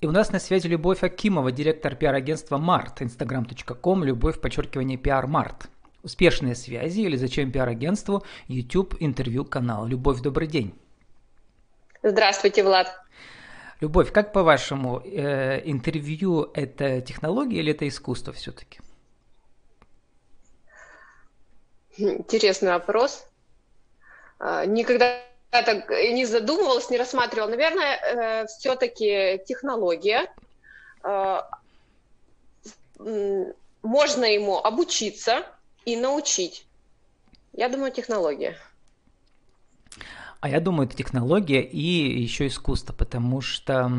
И у нас на связи Любовь Акимова, директор пиар-агентства Март, instagram.com, любовь, подчеркивание, пиар Март. Успешные связи или зачем пиар-агентству, YouTube, интервью, канал. Любовь, добрый день. Здравствуйте, Влад. Любовь, как по-вашему, э, интервью – это технология или это искусство все-таки? Интересный вопрос. А, никогда так не задумывалась, не рассматривала. Наверное, э, все-таки технология. Э, можно ему обучиться и научить. Я думаю, технология. А я думаю, это технология и еще искусство, потому что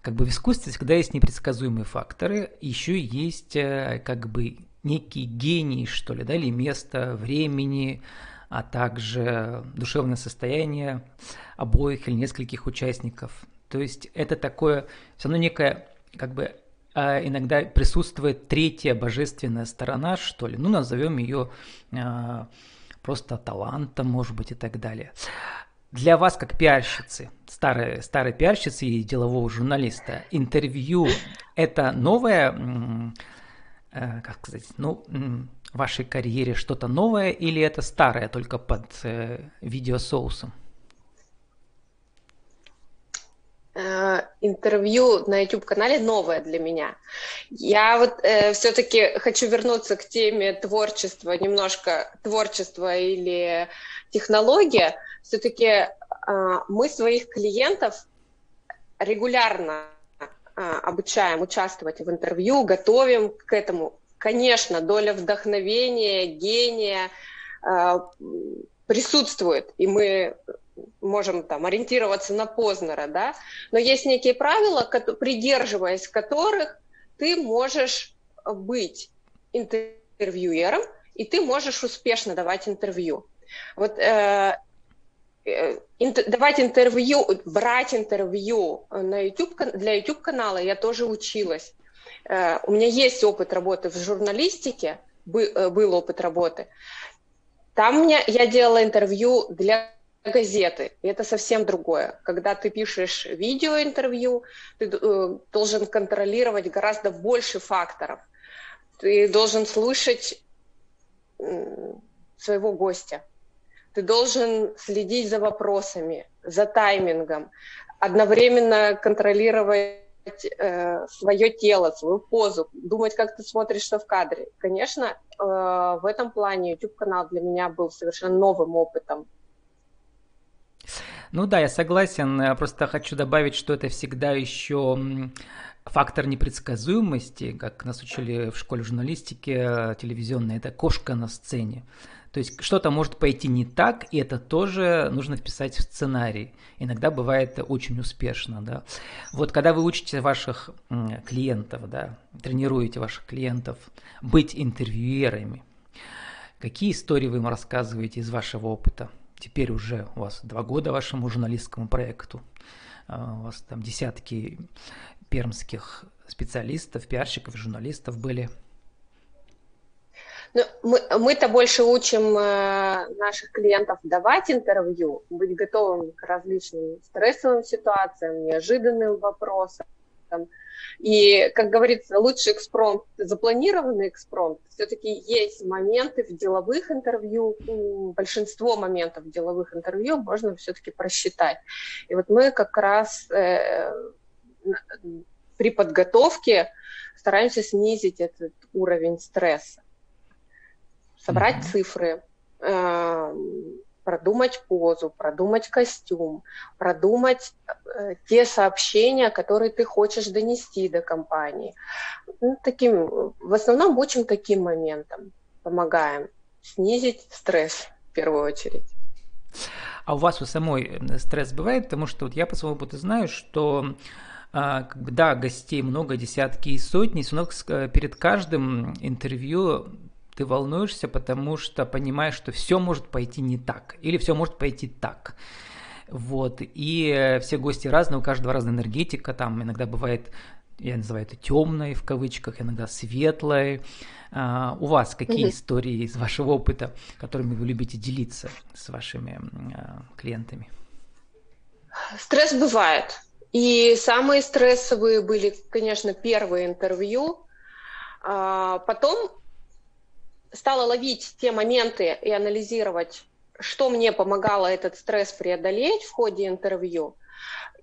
как бы в искусстве всегда есть непредсказуемые факторы, еще есть э, как бы некий гений, что ли, да, или место, времени, а также душевное состояние обоих или нескольких участников. То есть это такое, все равно некое, как бы а, иногда присутствует третья божественная сторона, что ли, ну назовем ее а, просто талантом, может быть, и так далее. Для вас, как пиарщицы, старой, старой пиарщицы и делового журналиста, интервью – это новое, э, как сказать, ну, вашей карьере что-то новое или это старое, только под э, видеосоусом? Э, интервью на YouTube-канале новое для меня. Я вот э, все-таки хочу вернуться к теме творчества, немножко творчества или технология. Все-таки э, мы своих клиентов регулярно э, обучаем участвовать в интервью, готовим к этому конечно, доля вдохновения, гения э, присутствует, и мы можем там ориентироваться на Познера, да, но есть некие правила, придерживаясь которых ты можешь быть интервьюером, и ты можешь успешно давать интервью. Вот э, э давать интервью, брать интервью на YouTube, для YouTube-канала я тоже училась. Э, у меня есть опыт работы в журналистике, э, был опыт работы. Там мне, я делала интервью для газеты, и это совсем другое. Когда ты пишешь видеоинтервью, ты э, должен контролировать гораздо больше факторов. Ты должен слушать своего гостя. Ты должен следить за вопросами, за таймингом, одновременно контролировать э, свое тело, свою позу, думать, как ты смотришься в кадре. Конечно, э, в этом плане YouTube-канал для меня был совершенно новым опытом. Ну да, я согласен. Просто хочу добавить, что это всегда еще фактор непредсказуемости, как нас учили в школе журналистики телевизионной, это кошка на сцене. То есть что-то может пойти не так, и это тоже нужно вписать в сценарий. Иногда бывает очень успешно, да. Вот когда вы учите ваших клиентов, да, тренируете ваших клиентов быть интервьюерами, какие истории вы им рассказываете из вашего опыта? Теперь уже у вас два года вашему журналистскому проекту, а, у вас там десятки пермских специалистов, пиарщиков, журналистов были – ну, мы, мы-то больше учим э, наших клиентов давать интервью, быть готовым к различным стрессовым ситуациям, неожиданным вопросам. И, как говорится, лучший экспромт, запланированный экспромт, все-таки есть моменты в деловых интервью, большинство моментов в деловых интервью можно все-таки просчитать. И вот мы как раз э, при подготовке стараемся снизить этот уровень стресса собрать mm-hmm. цифры, э, продумать позу, продумать костюм, продумать э, те сообщения, которые ты хочешь донести до компании. Ну, таким, в основном учим таким моментом, помогаем снизить стресс в первую очередь. А у вас у самой э, стресс бывает? Потому что вот я по своему опыту знаю, что а, да, гостей много, десятки и сотни, но э, перед каждым интервью ты волнуешься, потому что понимаешь, что все может пойти не так, или все может пойти так. Вот, и все гости разные, у каждого разная энергетика, там иногда бывает, я называю это темной в кавычках, иногда светлой. А, у вас какие mm-hmm. истории из вашего опыта, которыми вы любите делиться с вашими а, клиентами? Стресс бывает. И самые стрессовые были, конечно, первые интервью. А потом стала ловить те моменты и анализировать, что мне помогало этот стресс преодолеть в ходе интервью.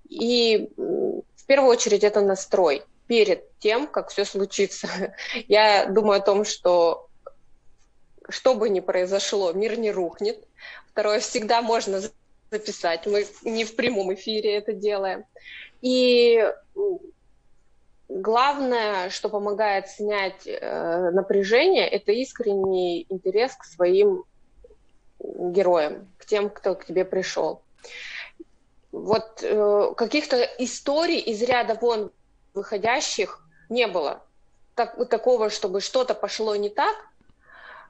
И в первую очередь это настрой перед тем, как все случится. Я думаю о том, что что бы ни произошло, мир не рухнет. Второе, всегда можно записать. Мы не в прямом эфире это делаем. И главное, что помогает снять э, напряжение, это искренний интерес к своим героям, к тем, кто к тебе пришел. Вот э, каких-то историй из ряда вон выходящих не было. Так, такого, чтобы что-то пошло не так,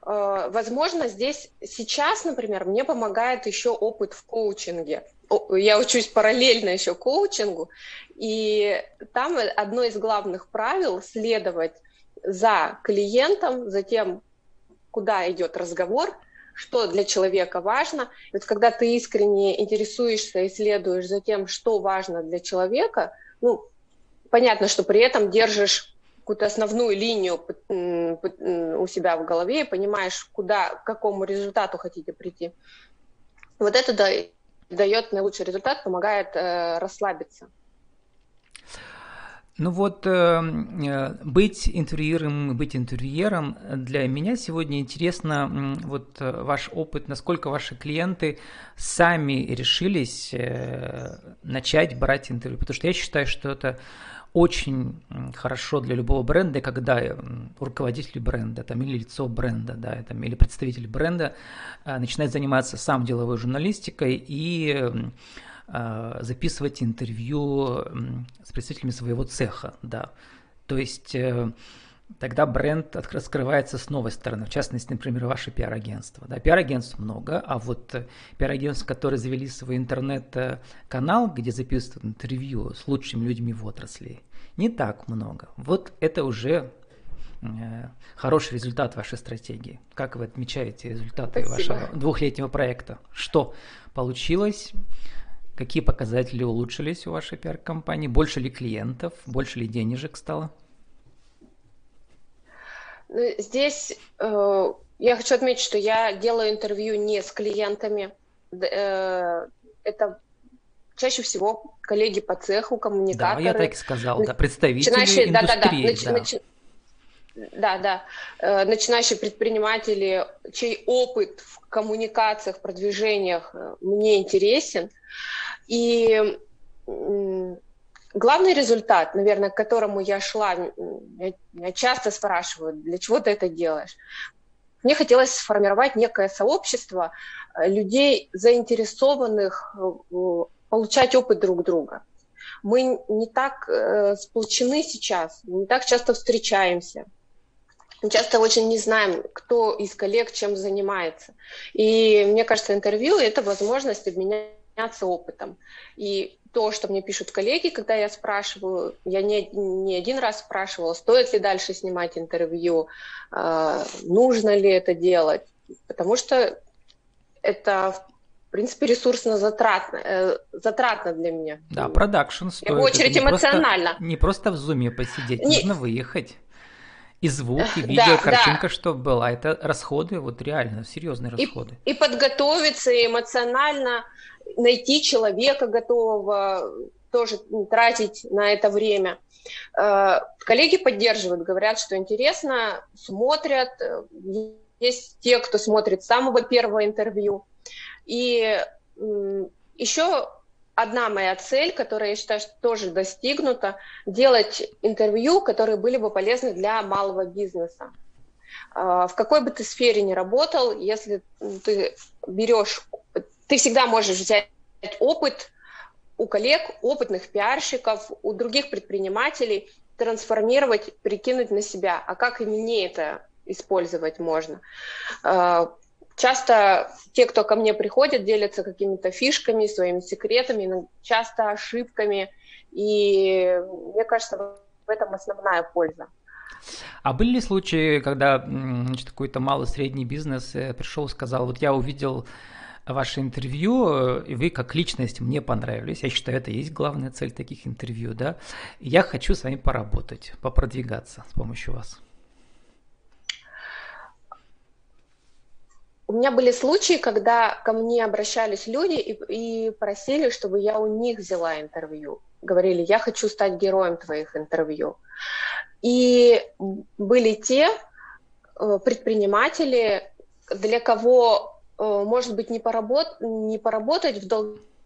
Э, возможно, здесь сейчас, например, мне помогает еще опыт в коучинге. Я учусь параллельно еще коучингу, и там одно из главных правил следовать за клиентом, за тем, куда идет разговор, что для человека важно. Вот когда ты искренне интересуешься и следуешь за тем, что важно для человека, ну, понятно, что при этом держишь какую-то основную линию у себя в голове и понимаешь, куда, к какому результату хотите прийти. Вот это дает наилучший результат, помогает э, расслабиться. Ну вот, э, э, быть интервьюером, быть интервьюером, для меня сегодня интересно вот ваш опыт, насколько ваши клиенты сами решились начать брать интервью, потому что я считаю, что это очень хорошо для любого бренда, когда руководитель бренда там, или лицо бренда, да, там, или представитель бренда начинает заниматься сам деловой журналистикой и записывать интервью с представителями своего цеха, да. То есть э, тогда бренд раскрывается с новой стороны. В частности, например, ваше пиар-агентство. Да, пиар-агентств много, а вот э, пиар-агентств, которые завели свой интернет-канал, где записывают интервью с лучшими людьми в отрасли, не так много. Вот это уже э, хороший результат вашей стратегии. Как вы отмечаете результаты Спасибо. вашего двухлетнего проекта? Что получилось? Какие показатели улучшились у вашей пиар-компании? Больше ли клиентов? Больше ли денежек стало? Ну, здесь э, я хочу отметить, что я делаю интервью не с клиентами. Э, это чаще всего коллеги по цеху, коммуникаторы. Да, я так и сказал, да, представители начинающие, индустрии. Да, да, да. Нач, да. да, да. Э, начинающие предприниматели, чей опыт в коммуникациях, продвижениях э, мне интересен. И Главный результат, наверное, к которому я шла, меня часто спрашивают, для чего ты это делаешь? Мне хотелось сформировать некое сообщество э, людей, заинтересованных получать опыт друг друга. Мы не так э, сплочены сейчас, не так часто встречаемся. Мы часто очень не знаем, кто из коллег чем занимается. И мне кажется, интервью – это возможность обменяться опытом. И то, что мне пишут коллеги, когда я спрашиваю, я не, не один раз спрашивала, стоит ли дальше снимать интервью, э, нужно ли это делать, потому что это, в принципе, ресурсно затратно, э, затратно для меня. Да, продакшн стоит. В первую очередь это не эмоционально. Просто, не просто в зуме посидеть, не... нужно выехать. И звук, и видео, да, картинка, да. чтобы была. Это расходы, вот реально, серьезные расходы. И, и подготовиться и эмоционально найти человека готового тоже тратить на это время. Э, коллеги поддерживают, говорят, что интересно, смотрят. Есть те, кто смотрит с самого первого интервью. И еще одна моя цель, которая, я считаю, что тоже достигнута, делать интервью, которые были бы полезны для малого бизнеса. Э, в какой бы ты сфере ни работал, если ты берешь ты всегда можешь взять опыт у коллег, опытных пиарщиков, у других предпринимателей, трансформировать, прикинуть на себя. А как и мне это использовать можно? Часто те, кто ко мне приходят, делятся какими-то фишками, своими секретами, часто ошибками. И мне кажется, в этом основная польза. А были ли случаи, когда какой-то малый-средний бизнес э, пришел и сказал, вот я увидел ваше интервью, и вы как личность мне понравились. Я считаю, это и есть главная цель таких интервью, да. я хочу с вами поработать, попродвигаться с помощью вас. У меня были случаи, когда ко мне обращались люди и, и просили, чтобы я у них взяла интервью. Говорили, я хочу стать героем твоих интервью. И были те э, предприниматели, для кого, э, может быть, не, поработ... не поработать в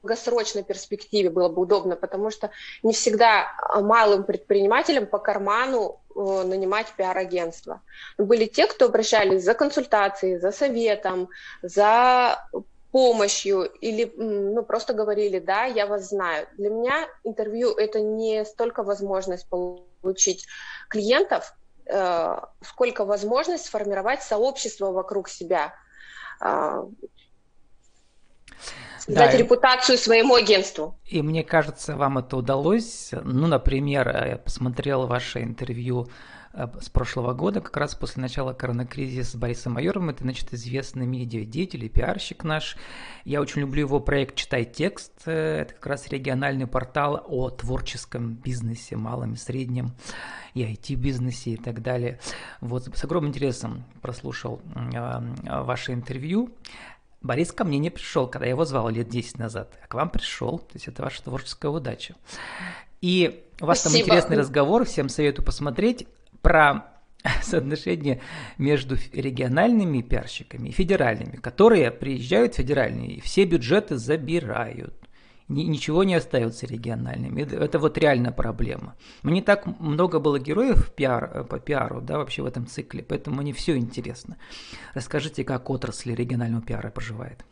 долгосрочной перспективе было бы удобно, потому что не всегда малым предпринимателям по карману э, нанимать пиар-агентство. Были те, кто обращались за консультацией, за советом, за помощью или ну, просто говорили, да, я вас знаю. Для меня интервью это не столько возможность получить клиентов, э, сколько возможность сформировать сообщество вокруг себя, э, да, репутацию своему агентству. И мне кажется, вам это удалось. Ну, например, я посмотрел ваше интервью Э, с прошлого года, как раз после начала коронакризиса с Борисом Майоровым. Это, значит, известный медиадеятель и пиарщик наш. Я очень люблю его проект «Читай текст». Э, это как раз региональный портал о творческом бизнесе, малом и среднем, и IT-бизнесе и так далее. Вот с огромным интересом прослушал э, ваше интервью. Борис ко мне не пришел, когда я его звал лет 10 назад, а к вам пришел. То есть это ваша творческая удача. И у вас Спасибо. там интересный разговор, всем советую посмотреть про соотношение между региональными пиарщиками и федеральными, которые приезжают федеральные и все бюджеты забирают. Ничего не остается региональными. Это вот реальная проблема. Мне так много было героев пиар, э, по пиару, да, вообще в этом цикле, поэтому мне все интересно. Расскажите, как отрасль регионального пиара проживает.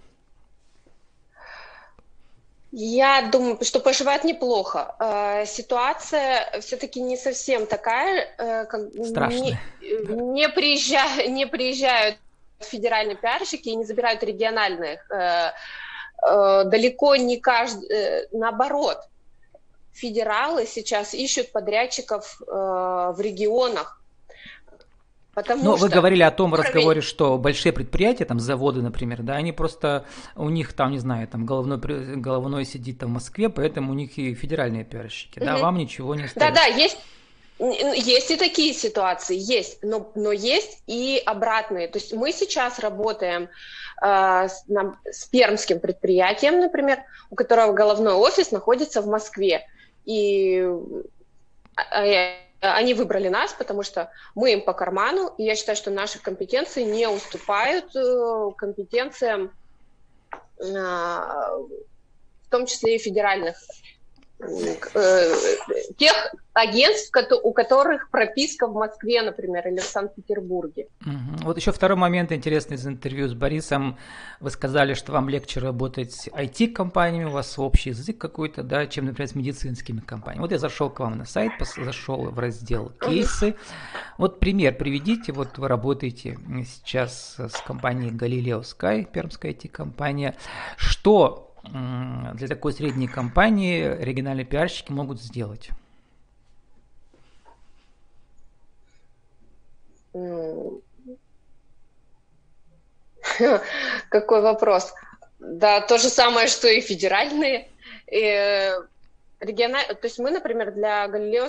Я думаю, что поживает неплохо. Э, ситуация все-таки не совсем такая, э, как Страшная. Не, не, приезжают, не приезжают федеральные пиарщики и не забирают региональных. Э, далеко не каждый, наоборот, федералы сейчас ищут подрядчиков в регионах, Потому Но что... вы говорили о том в разговоре, что большие предприятия, там заводы, например, да, они просто, у них там, не знаю, там головной, головной сидит там в Москве, поэтому у них и федеральные пиарщики, угу. да, вам ничего не остается. Да-да, есть, есть и такие ситуации, есть, но, но есть и обратные. То есть мы сейчас работаем э, с, на, с пермским предприятием, например, у которого головной офис находится в Москве. И а, они выбрали нас, потому что мы им по карману, и я считаю, что наши компетенции не уступают э, компетенциям, э, в том числе и федеральных Э, тех агентств, у которых прописка в Москве, например, или в Санкт-Петербурге. Угу. Вот еще второй момент интересный из интервью с Борисом. Вы сказали, что вам легче работать с IT-компаниями, у вас общий язык какой-то, да, чем, например, с медицинскими компаниями. Вот я зашел к вам на сайт, зашел в раздел кейсы. Вот пример приведите. Вот вы работаете сейчас с компанией Galileo Sky, пермская IT-компания. Что для такой средней компании региональные пиарщики могут сделать? Какой вопрос? Да, то же самое, что и федеральные. И э, региональ... То есть мы, например, для Галилео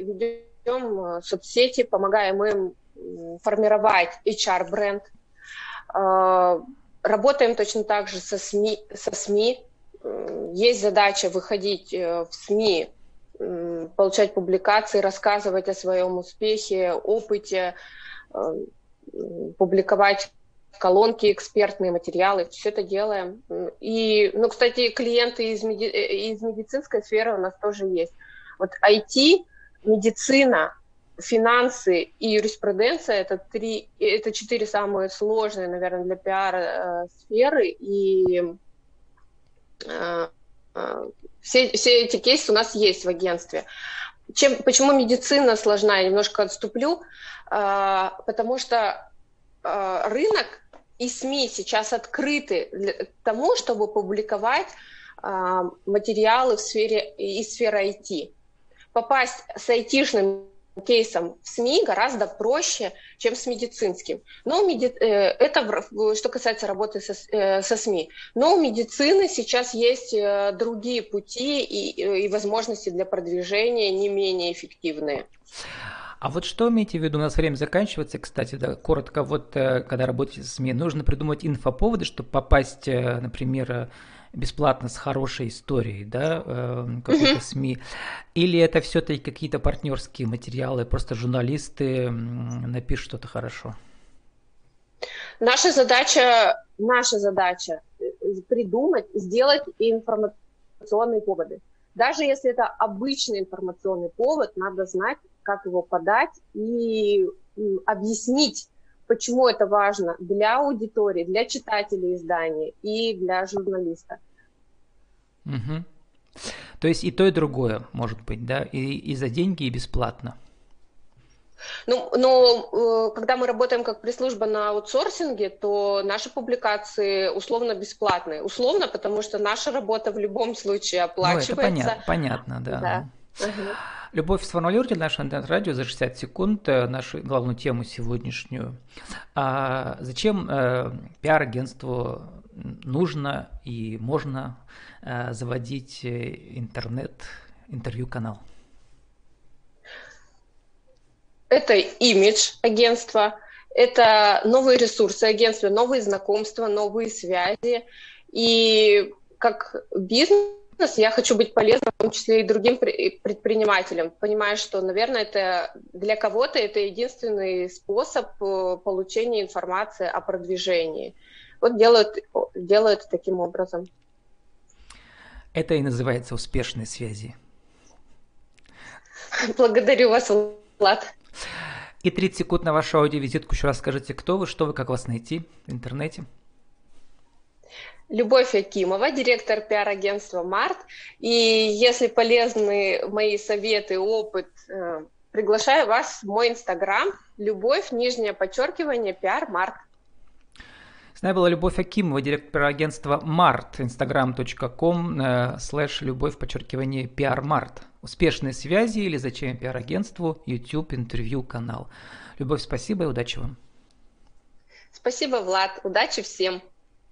ведем э, соцсети, помогаем им формировать HR-бренд, Работаем точно так же со СМИ. Со СМИ. Есть задача выходить э, в СМИ, получать публикации, рассказывать о своем успехе, опыте, э, публиковать колонки, экспертные материалы, все это делаем. И, ну, кстати, клиенты из, меди... Э, из медицинской сферы у нас тоже есть. Вот IT, медицина, финансы и юриспруденция это три, это четыре самые сложные, наверное, для пиара э, сферы, и э, э, все, все эти кейсы у нас есть в агентстве. Чем, почему медицина сложна? Я немножко отступлю, потому что рынок и СМИ сейчас открыты для тому, чтобы публиковать материалы в сфере и сферы IT. Попасть с айтишным кейсом в СМИ гораздо проще, чем с медицинским. Но меди... Э, это что касается работы со, э, со СМИ. Но у медицины сейчас есть э, другие пути и, и возможности для продвижения не менее эффективные. А вот что имеете в виду? У нас время заканчивается, кстати, да, коротко. Вот когда работаете с СМИ, нужно придумать инфоповоды, чтобы попасть, например, бесплатно с хорошей историей, да, э, какой-то СМИ, или это все-таки какие-то партнерские материалы, просто журналисты напишут что-то хорошо? Наша задача, наша задача э, придумать, сделать информационные поводы. Даже если это обычный информационный повод, надо знать, как его подать и объяснить, почему это важно для аудитории, для читателей издания и для журналиста. Угу. То есть и то, и другое может быть, да, и, и за деньги, и бесплатно. Ну, но э, когда мы работаем как пресс-служба на аутсорсинге, то наши публикации условно бесплатные. Условно, потому что наша работа в любом случае оплачивается. Ну, это понятно, понятно да. да. Угу. Любовь, сформулируйте наше интернет-радио за 60 секунд, э, нашу главную тему сегодняшнюю. А зачем э, пиар-агентству нужно и можно э, заводить э, интернет-интервью-канал? Это имидж агентства, это новые ресурсы агентства, новые знакомства, новые связи. И как бизнес бизнес, я хочу быть полезным, в том числе и другим предпринимателям, понимая, что, наверное, это для кого-то это единственный способ э, получения информации о продвижении. Вот делают, делают таким образом. Это и называется успешной связи. Благодарю вас, Влад. И 30 секунд на вашу аудиовизитку. Еще раз скажите, кто вы, что вы, как вас найти в интернете. Любовь Акимова, директор пиар-агентства «Март». И если полезны мои советы, опыт, э, приглашаю вас в мой инстаграм «Любовь, нижнее подчеркивание, пиар Март». С нами была Любовь Акимова, директор агентства Март, instagram.com, э, слэш любовь, подчеркивание, пиар Март. Успешные связи или зачем пиар-агентству, YouTube, интервью, канал. Любовь, спасибо и удачи вам. Спасибо, Влад. Удачи всем.